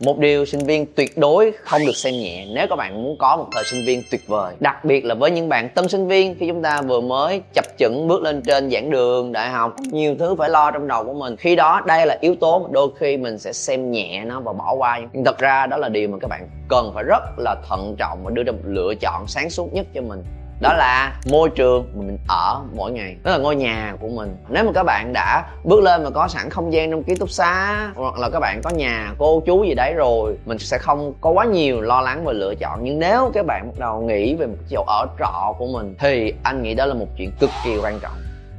Một điều sinh viên tuyệt đối không được xem nhẹ nếu các bạn muốn có một thời sinh viên tuyệt vời. Đặc biệt là với những bạn tân sinh viên khi chúng ta vừa mới chập chững bước lên trên giảng đường, đại học, Nhiều thứ phải lo trong đầu của mình. Khi đó, đây là yếu tố mà đôi khi mình sẽ xem nhẹ nó và bỏ qua. Nhưng thật ra đó là điều mà các bạn cần phải rất là thận trọng và đưa ra một lựa chọn sáng suốt nhất cho mình đó là môi trường mà mình ở mỗi ngày. Đó là ngôi nhà của mình. Nếu mà các bạn đã bước lên mà có sẵn không gian trong ký túc xá, hoặc là các bạn có nhà, cô chú gì đấy rồi, mình sẽ không có quá nhiều lo lắng về lựa chọn. Nhưng nếu các bạn bắt đầu nghĩ về một chỗ ở trọ của mình, thì anh nghĩ đó là một chuyện cực kỳ quan trọng.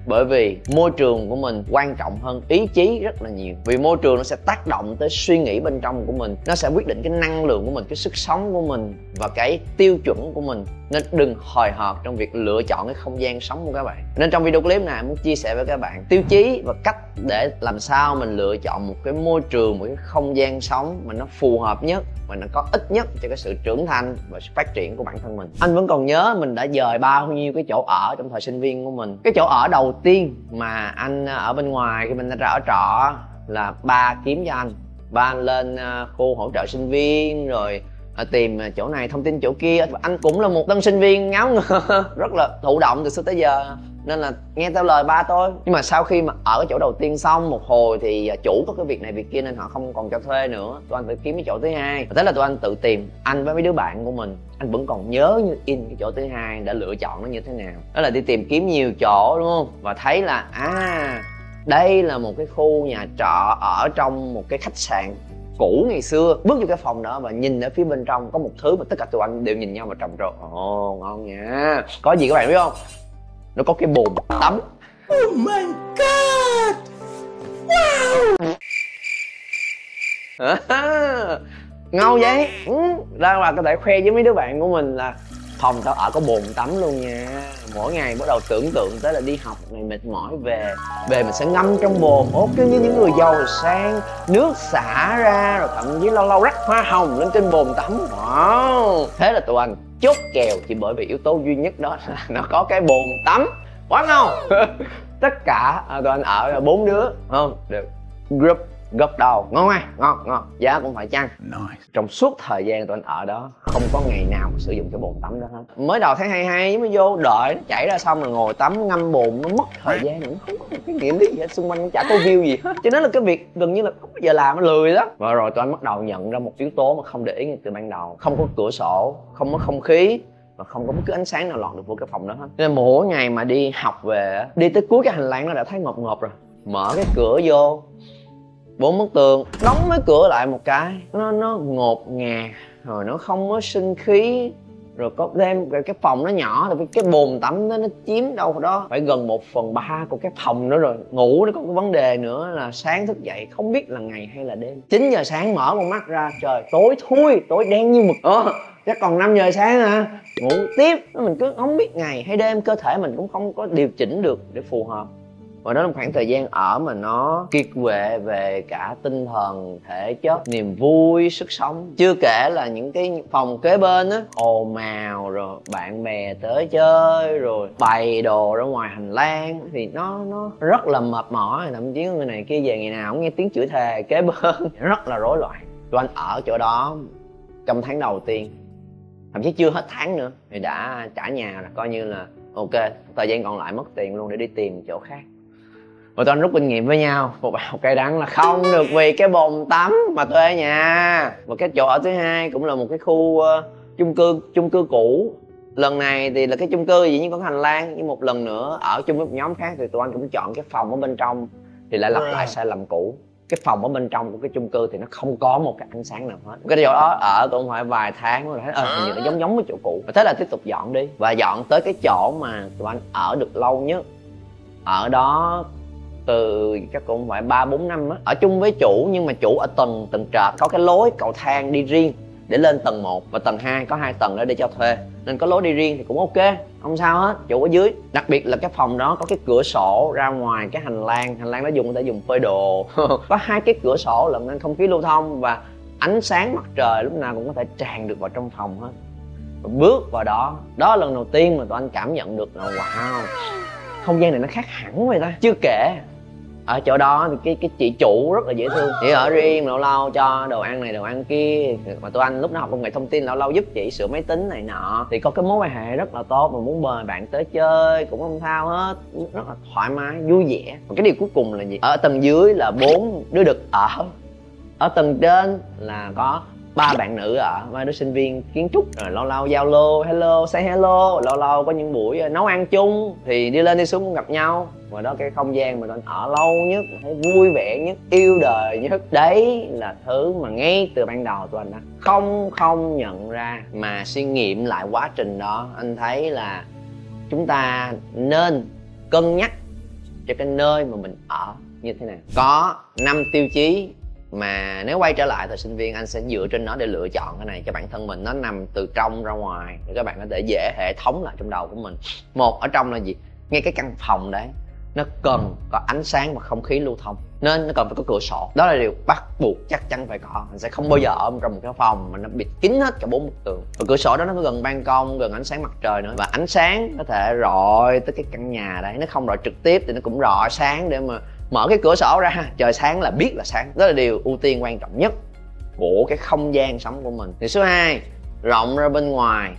Bởi vì môi trường của mình quan trọng hơn ý chí rất là nhiều. Vì môi trường nó sẽ tác động tới suy nghĩ bên trong của mình. Nó sẽ quyết định cái năng lượng của mình, cái sức sống của mình và cái tiêu chuẩn của mình nên đừng hồi hộp trong việc lựa chọn cái không gian sống của các bạn. Nên trong video clip này muốn chia sẻ với các bạn tiêu chí và cách để làm sao mình lựa chọn một cái môi trường, một cái không gian sống mà nó phù hợp nhất và nó có ít nhất cho cái sự trưởng thành và sự phát triển của bản thân mình. Anh vẫn còn nhớ mình đã dời bao nhiêu cái chỗ ở trong thời sinh viên của mình. Cái chỗ ở đầu tiên mà anh ờ, ở bên ngoài khi mình ra ở trọ là ba kiếm cho anh. Ba anh lên ờ, khu hỗ trợ sinh viên, rồi Ờ, tìm ờ, chỗ này, thông tin chỗ kia. Anh cũng là một tân sinh viên ngáo ngơ, rất là thụ động từ xưa tới giờ, nên là nghe theo lời ba tôi. Nhưng mà sau khi mà ở cái chỗ đầu tiên xong một hồi thì ờ, chủ có cái việc này, việc kia nên họ không còn cho thuê nữa. Tụi anh phải kiếm cái chỗ thứ hai. Thế là tụi anh tự tìm anh với mấy đứa bạn của mình. Anh vẫn còn nhớ như in cái chỗ thứ hai đã lựa chọn nó như thế nào. Đó là đi tìm kiếm nhiều chỗ, đúng không? Và thấy là à đây là một cái khu nhà trọ ở trong một cái khách sạn cũ ngày xưa bước vô cái phòng đó và nhìn ở phía bên trong có một thứ mà tất cả tụi anh đều nhìn nhau và trầm trồ ồ ngon nha. Có gì các bạn biết không? Nó có cái bồn tắm. Oh my god! Wow! Ngon vậy? Ừ. ra ngoài có thể khoe với mấy đứa bạn của mình là phòng tao ở có bồn tắm luôn nha. Mỗi ngày bắt đầu tưởng tượng tới là đi học này mệt mỏi về về mình sẽ ngâm trong bồn. Ốp cứ như những người giàu sang nước xả ra rồi thậm chí lâu lâu rắc hoa hồng lên trên bồn tắm. Wow! Thế là tụi anh chốt kèo chỉ bởi vì yếu tố duy nhất đó là nó có cái bồn tắm. Quá ngon! Tất cả à, tụi anh ở bốn đứa không? Được. Group gật đầu ngon ai ngon ngon. Giá cũng phải chăng? Nice. trong suốt thời gian tụi anh ở đó không có ngày nào mà sử dụng cái bồn tắm đó hết. Mới đầu tháng 22 mới vô đợi nó chảy ra xong rồi ngồi tắm ngâm bồn nó mất thời gian nữa không có cái nghiệm lý gì hết xung quanh chả có view gì. Hết cho nên là cái việc gần như là không bao giờ làm nó lười đó và rồi tụi anh bắt đầu nhận ra một yếu tố mà không để ý ngay từ ban đầu. Không có cửa sổ không có không khí và không có bất cứ ánh sáng nào lọt được vô cái phòng đó hết. Nên mỗi ngày mà đi học về đi tới cuối cái hành lang nó đã thấy ngộp ngộp rồi. Mở cái cửa vô bốn bức tường. Đóng mấy cửa lại một cái nó nó ngột ngạt rồi nó không có sinh khí rồi có thêm cái, cái phòng nó nhỏ thì cái bồn tắm đó nó chiếm đâu đó phải gần một phần ba của cái phòng nữa rồi. Ngủ nó có cái vấn đề nữa là sáng thức dậy không biết là ngày hay là đêm. 9 giờ sáng mở con mắt ra trời tối thui tối đen như mực. Ờ chắc còn 5 giờ sáng hả? Ngủ tiếp mình cứ không biết ngày hay đêm cơ thể mình cũng không có điều chỉnh được để phù hợp và đó là một khoảng thời gian ở mà nó kiệt quệ về cả tinh thần, thể chất, niềm vui, sức sống. Chưa kể là những cái phòng kế bên á, ồn ào rồi, bạn bè tới chơi rồi, bày đồ ra ngoài hành lang. Thì nó nó rất là mệt mỏi, thậm chí người này kia về ngày nào cũng nghe tiếng chửi thề kế bên. Rất là rối loạn. Tụi anh ở chỗ đó trong tháng đầu tiên. Thậm chí chưa hết tháng nữa, thì đã trả nhà rồi. Coi như là ok, thời gian còn lại mất tiền luôn để đi tìm chỗ khác và tụi anh rút kinh nghiệm với nhau. Một bài học cay đắng là không được vì cái bồn tắm mà thuê nhà. Và cái chỗ ở thứ hai cũng là một cái khu uh, chung cư chung cư cũ. Lần này thì là cái chung cư gì nhưng có hành lang nhưng một lần nữa ở chung với một nhóm khác thì tụi anh cũng chọn cái phòng ở bên trong thì lại lặp lại sai lầm cũ. Cái phòng ở bên trong của cái chung cư thì nó không có một cái ánh sáng nào hết. Cái chỗ đó ở cũng phải vài tháng rồi thấy ờ hình như nó giống giống với chỗ cũ. Và thế là tiếp tục dọn đi. Và dọn tới cái chỗ mà tụi anh ở được lâu nhất. Ở đó từ chắc cũng phải ba, bốn năm á. Ở chung với chủ, nhưng mà chủ ở tầng tầng trệt, có cái lối cầu thang đi riêng để lên tầng 1 và tầng 2 có hai tầng đó để cho thuê. Nên có lối đi riêng thì cũng ok, không sao hết, chủ ở dưới. Đặc biệt là cái phòng đó có cái cửa sổ ra ngoài, cái hành lang hành lang đó dùng có thể dùng phơi đồ. Có hai cái cửa sổ làm nên không khí lưu thông và ánh sáng mặt trời lúc nào cũng có thể tràn được vào trong phòng hết. Và bước vào đó đó là lần đầu tiên mà tụi anh cảm nhận được là, wow, không gian này nó khác hẳn vậy ta. Chưa kể ở chỗ đó thì cái cái chị chủ rất là dễ thương. Chị ở riêng, lâu lâu cho đồ ăn này, đồ ăn kia. Mà tụi anh lúc nào học công nghệ thông tin, lâu lâu giúp chị sửa máy tính này nọ. Thì có cái mối quan hệ rất là tốt mà muốn mời bạn tới chơi cũng không sao hết. Rất là thoải mái, vui vẻ. Và cái điều cuối cùng là gì? Ở tầng dưới là bốn đứa đực ở. Ở tầng trên là có ba bạn nữ ở ba đứa sinh viên kiến trúc, rồi lâu lâu giao lô, hello, say hello, lâu lâu có những buổi ờ, nấu ăn chung thì đi lên đi xuống gặp nhau. Và đó cái không gian mà anh ở lâu nhất thấy vui vẻ nhất, yêu đời nhất, đấy là thứ mà ngay từ ban đầu tụi anh đã không không nhận ra mà suy nghiệm lại quá trình đó. Anh thấy là chúng ta nên cân nhắc cho cái nơi mà mình ở như thế nào. Có năm tiêu chí mà nếu quay trở lại thời sinh viên, anh sẽ dựa trên nó để lựa chọn cái này cho bản thân mình. Nó nằm từ trong ra ngoài, để các bạn có thể dễ hệ thống lại trong đầu của mình. Một, ở trong là gì? Ngay cái căn phòng đấy, nó cần có ánh sáng và không khí lưu thông, nên nó cần phải có cửa sổ. Đó là điều bắt buộc chắc chắn phải có. Mình sẽ không bao giờ ở trong một cái phòng mà nó bịt kín hết cả bốn bức tường. Và cửa sổ đó nó có gần ban công, gần ánh sáng mặt trời nữa. Và ánh sáng có thể rọi tới cái căn nhà đấy. Nó không rọi trực tiếp thì nó cũng rọi sáng để mà mở cái cửa sổ ra trời sáng là biết là sáng. Đó là điều ưu tiên quan trọng nhất của cái không gian sống của mình. Thì số 2 rộng ra bên ngoài.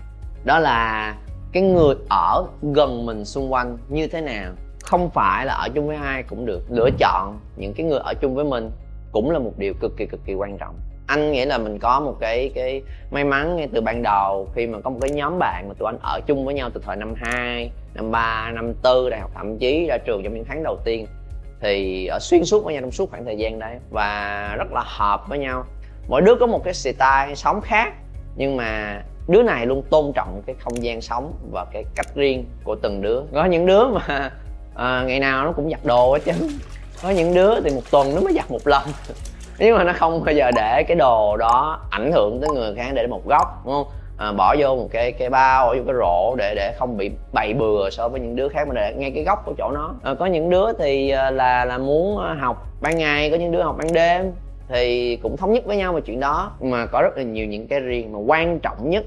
Đó là cái người ở gần mình xung quanh như thế nào. Không phải là ở chung với ai cũng được. Lựa chọn những cái người ở chung với mình cũng là một điều cực kỳ cực kỳ quan trọng. Anh nghĩ là mình có một cái cái may mắn ngay từ ban đầu khi mà có một cái nhóm bạn mà tụi anh ở chung với nhau từ thời năm 2, năm 3, năm 4 đại học thậm chí ra trường trong những tháng đầu tiên thì ở xuyên suốt với nhau trong suốt khoảng thời gian đấy và rất là hợp với nhau. Mỗi đứa có một cái style sống khác nhưng mà đứa này luôn tôn trọng cái không gian sống và cái cách riêng của từng đứa. Có những đứa mà à, ngày nào nó cũng giặt đồ hết chứ có những đứa thì một tuần nó mới giặt một lần. Nhưng mà nó không bao giờ để cái đồ đó ảnh hưởng tới người khác để một góc đúng không? À, bỏ vô một cái cái bao bỏ vô cái rổ để để không bị bày bừa so với những đứa khác. Mà để ngay cái góc của chỗ nó. À, có những đứa thì ờ, là là muốn học ban ngày có những đứa học ban đêm thì cũng thống nhất với nhau về chuyện đó. Mà có rất là nhiều những cái riêng mà quan trọng nhất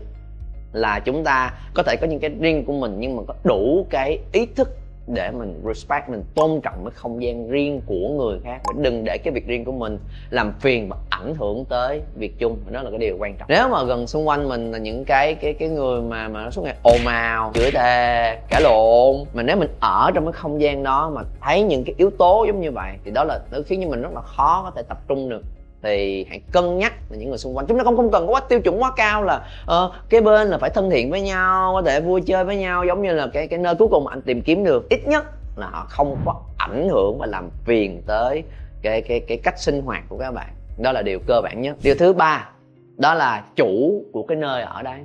là chúng ta có thể có những cái riêng của mình nhưng mà có đủ cái ý thức để mình respect, mình tôn trọng cái không gian riêng của người khác. Và đừng để cái việc riêng của mình làm phiền và ảnh hưởng tới việc chung. Đó là cái điều quan trọng. Nếu mà gần xung quanh mình là những cái cái cái người mà mà nó suốt ngày ồn ào, chửi thề cãi lộn, mà nếu mình ở trong cái không gian đó mà thấy những cái yếu tố giống như vậy, thì đó là, nó khiến cho mình rất là khó có thể tập trung được thì hãy cân nhắc là những người xung quanh. Chúng ta không không cần có quá tiêu chuẩn quá cao là uh, cái bên là phải thân thiện với nhau có thể vui chơi với nhau giống như là cái cái nơi cuối cùng mà anh tìm kiếm được. Ít nhất là họ không có ảnh hưởng và làm phiền tới cái cái cái cách sinh hoạt của các bạn. Đó là điều cơ bản nhất. Điều thứ ba đó là chủ của cái nơi ở đây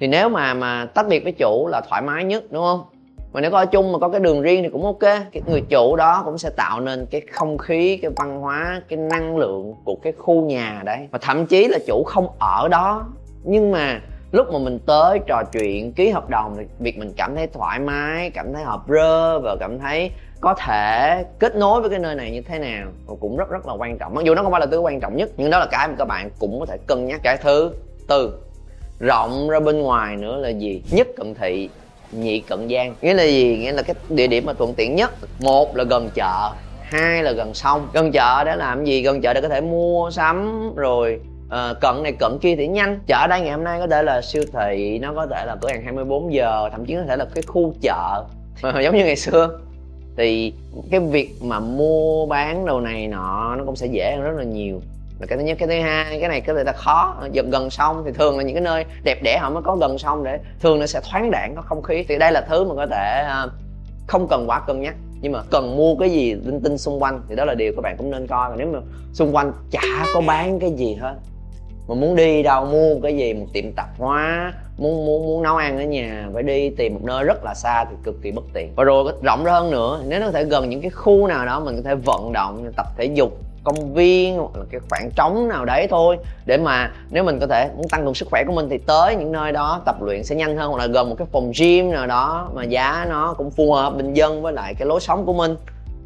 thì nếu mà mà tách biệt với chủ là thoải mái nhất đúng không? Mà nếu có ở chung mà có cái đường riêng thì cũng ok. Cái người chủ đó cũng sẽ tạo nên cái không khí, cái văn hóa, cái năng lượng của cái khu nhà đấy. Và thậm chí là chủ không ở đó. Nhưng mà lúc mà mình tới trò chuyện, ký hợp đồng thì việc mình cảm thấy thoải mái, cảm thấy hợp rơ và cảm thấy có thể kết nối với cái nơi này như thế nào và cũng rất rất là quan trọng. Mặc dù nó không phải là thứ quan trọng nhất, nhưng đó là cái mà các bạn cũng có thể cân nhắc. Cái thứ tư, rộng ra bên ngoài nữa là gì? Nhất cận thị nhị cận giang. Nghĩa là gì? Nghĩa là cái địa điểm mà thuận tiện nhất. Một là gần chợ hai là gần sông. Gần chợ để làm gì? Gần chợ để có thể mua sắm rồi uh, cận này cận kia thì nhanh. Chợ đây ngày hôm nay có thể là siêu thị nó có thể là cửa hàng 24 giờ thậm chí có thể là cái khu chợ. Giống như ngày xưa. Thì cái việc mà mua bán đồ này nọ nó cũng sẽ dễ hơn rất là nhiều là cái thứ nhất, cái thứ hai, cái này cái người ta khó. Gần gần sông thì thường là những cái nơi đẹp đẽ họ mới có gần sông để thường nó sẽ thoáng đãng có không khí. Thì đây là thứ mà có thể ờ, không cần quá cân nhắc. Nhưng mà cần mua cái gì linh tinh xung quanh thì đó là điều các bạn cũng nên coi. Và nếu mà xung quanh chả có bán cái gì hết, mà muốn đi đâu mua cái gì một tiệm tạp hóa, muốn muốn muốn nấu ăn ở nhà, phải đi tìm một nơi rất là xa thì cực kỳ bất tiện. Và rồi rộng ra hơn nữa, nếu nó có thể gần những cái khu nào đó mình có thể vận động, tập thể dục công viên hoặc là cái khoảng trống nào đấy thôi. Để mà nếu mình có thể muốn tăng cường sức khỏe của mình thì tới những nơi đó, tập luyện sẽ nhanh hơn hoặc là gần một cái phòng gym nào đó mà giá nó cũng phù hợp, bình dân với lại cái lối sống của mình.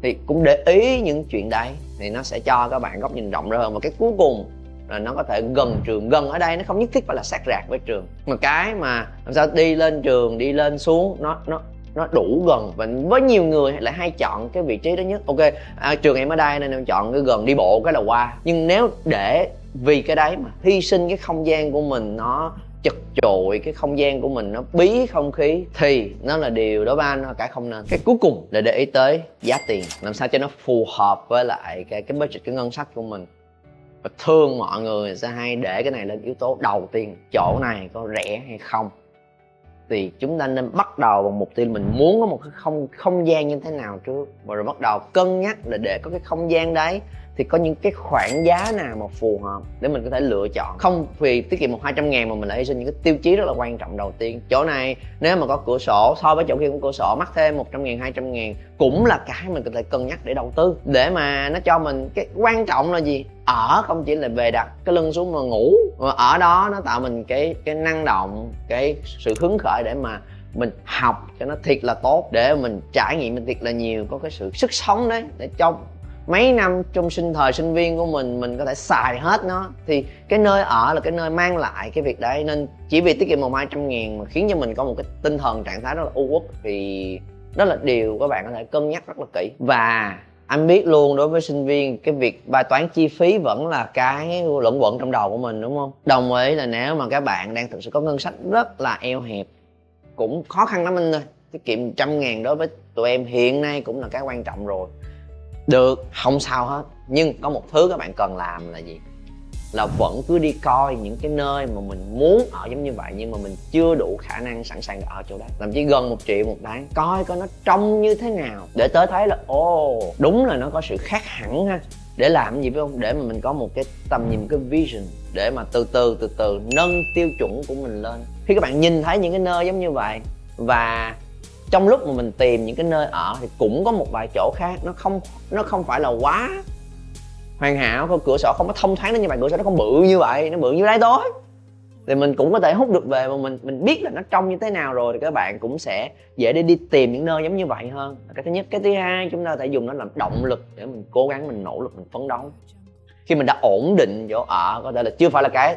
Thì cũng để ý những chuyện đấy thì nó sẽ cho các bạn góc nhìn rộng ra hơn. Và cái cuối cùng là nó có thể gần trường, gần ở đây, nó không nhất thiết phải là sát rạc với trường. Mà cái mà làm sao đi lên trường, đi lên xuống, nó nó nó đủ gần và với nhiều người lại hay chọn cái vị trí đó nhất. Ok à, trường em ở đây nên em chọn cái gần đi bộ cái là qua. Nhưng nếu để vì cái đấy mà hy sinh cái không gian của mình nó chật chội cái không gian của mình nó bí không khí thì nó là điều đó ba nó cả không nên. Cái cuối cùng là để ý tới giá tiền làm sao cho nó phù hợp với lại cái cái budget cái ngân sách của mình. Và thương mọi người sẽ hay để cái này lên yếu tố đầu tiên chỗ này có rẻ hay không thì chúng ta nên bắt đầu bằng mục tiêu mình muốn có một cái không không gian như thế nào trước. Và rồi bắt đầu cân nhắc là để có cái không gian đấy thì có những cái khoản giá nào mà phù hợp để mình có thể lựa chọn? Không, vì tiết kiệm một hai trăm ngàn mà mình lại hy sinh những cái tiêu chí rất là quan trọng đầu tiên. Chỗ này, nếu mà có cửa sổ, so với chỗ kia cũng cửa sổ, mắc thêm một trăm ngàn, hai trăm ngàn cũng là cái mình có thể cân nhắc để đầu tư. Để mà nó cho mình cái quan trọng là gì? Ở không chỉ là về đặt cái lưng xuống mà ngủ. Mà ở đó nó tạo mình cái cái năng động, cái sự hứng khởi để mà mình học cho nó thiệt là tốt, để mình trải nghiệm mình thiệt là nhiều, có cái sự sức sống đấy, để cho mấy năm trong sinh thời sinh viên của mình mình có thể xài hết nó. Thì cái nơi ở là cái nơi mang lại cái việc đấy. Nên chỉ vì tiết kiệm một hai trăm ngàn mà khiến cho mình có một cái tinh thần trạng thái rất là u uất. Thì đó là điều các bạn có thể cân nhắc rất là kỹ. Và anh biết luôn đối với sinh viên, cái việc bài toán chi phí vẫn là cái luẩn quẩn trong đầu của mình, đúng không? Đồng ý là nếu mà các bạn đang thực sự có ngân sách rất là eo hẹp, cũng khó khăn lắm anh ơi. Tiết kiệm trăm ngàn đối với tụi em hiện nay cũng là cái quan trọng rồi được, không sao hết. Nhưng có một thứ các bạn cần làm là gì? Là vẫn cứ đi coi những cái nơi mà mình muốn ở giống như vậy nhưng mà mình chưa đủ khả năng sẵn sàng ở chỗ đó. Thậm chí gần một triệu một tháng. Coi coi nó trông như thế nào. Để tới thấy là, ồ, đúng là nó có sự khác hẳn ha. Để làm gì phải không? Để mà mình có một cái tầm nhìn cái vision. Để mà từ từ từ từ nâng tiêu chuẩn của mình lên. Khi các bạn nhìn thấy những cái nơi giống như vậy và trong lúc mà mình tìm những cái nơi ở thì cũng có một vài chỗ khác. Nó không nó không phải là quá hoàn hảo. Có cửa sổ không có thông thoáng đến như vậy. Cửa sổ nó không bự như vậy. Nó bự như đáy tối. Thì mình cũng có thể hút được về mà mình mình biết là nó trông như thế nào rồi thì các bạn cũng sẽ dễ để đi tìm những nơi giống như vậy hơn. Cái thứ nhất, cái thứ hai, chúng ta có thể dùng nó làm động lực để mình cố gắng mình nỗ lực, mình phấn đấu. Khi mình đã ổn định chỗ ở, có thể là chưa phải là cái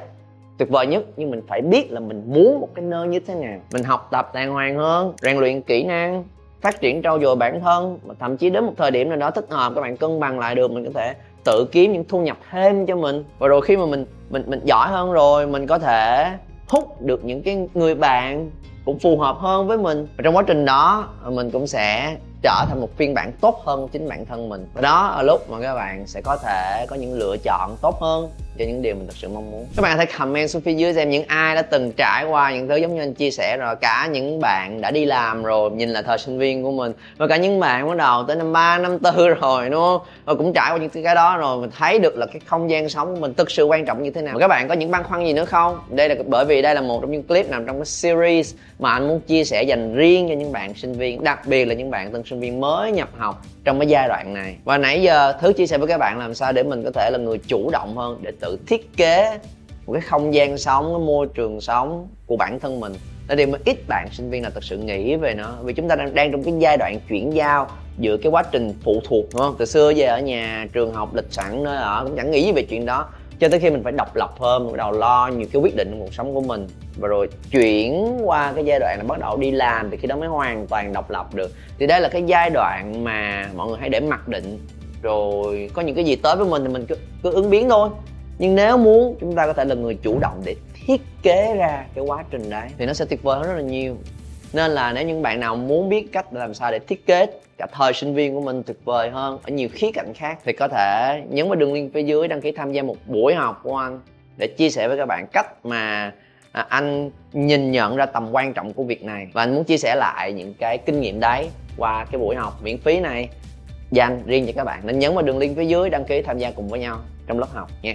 tuyệt vời nhất, nhưng mình phải biết là mình muốn một cái nơi như thế nào. Mình học tập đàng hoàng hơn, rèn luyện kỹ năng, phát triển trau dồi bản thân, mà thậm chí đến một thời điểm nào đó thích hợp, các bạn cân bằng lại được, mình có thể tự kiếm những thu nhập thêm cho mình. Và rồi khi mà mình mình mình giỏi hơn rồi, mình có thể hút được những cái người bạn cũng phù hợp hơn với mình. Và trong quá trình đó, mình cũng sẽ trở thành một phiên bản tốt hơn chính bản thân mình. Và đó là lúc mà các bạn sẽ có thể có những lựa chọn tốt hơn cho những điều mình thật sự mong muốn. Các bạn hãy comment xuống phía dưới xem những ai đã từng trải qua những thứ giống như anh chia sẻ rồi. Cả những bạn đã đi làm rồi, nhìn là thời sinh viên của mình. Và cả những bạn bắt đầu tới năm ba, năm tư rồi, đúng không? Và cũng trải qua những cái đó rồi, mình thấy được là cái không gian sống của mình thực sự quan trọng như thế nào. Và các bạn có những băn khoăn gì nữa không? Đây là, bởi vì đây là một trong những clip nằm trong cái series mà anh muốn chia sẻ dành riêng cho những bạn sinh viên, đặc biệt là những bạn tân sinh viên mới nhập học trong cái giai đoạn này. Và nãy giờ thứ chia sẻ với các bạn làm sao để mình có thể là người chủ động hơn để tự thiết kế một cái không gian sống cái môi trường sống của bản thân mình là điều mà ít bạn sinh viên là thật sự nghĩ về nó. Vì chúng ta đang đang trong cái giai đoạn chuyển giao giữa cái quá trình phụ thuộc đúng không? Từ xưa về ở nhà trường học lịch sẵn nơi ở cũng chẳng nghĩ về chuyện đó. Cho tới khi mình phải độc lập hơn bắt đầu lo nhiều cái quyết định trong cuộc sống của mình. Và rồi chuyển qua cái giai đoạn là bắt đầu đi làm thì khi đó mới hoàn toàn độc lập được. Thì đây là cái giai đoạn mà mọi người hay để mặc định. Rồi có những cái gì tới với mình thì mình cứ, cứ ứng biến thôi nhưng nếu muốn chúng ta có thể là người chủ động để thiết kế ra cái quá trình đấy thì nó sẽ tuyệt vời hơn rất là nhiều. Nên là nếu những bạn nào muốn biết cách làm sao để thiết kế cả thời sinh viên của mình tuyệt vời hơn ở nhiều khía cạnh khác thì có thể nhấn vào đường link phía dưới đăng ký tham gia một buổi học của anh để chia sẻ với các bạn cách mà à, anh nhìn nhận ra tầm quan trọng của việc này. Và anh muốn chia sẻ lại những cái kinh nghiệm đấy qua cái buổi học miễn phí này dành riêng cho các bạn. Nên nhấn vào đường link phía dưới đăng ký tham gia cùng với nhau trong lớp học nha.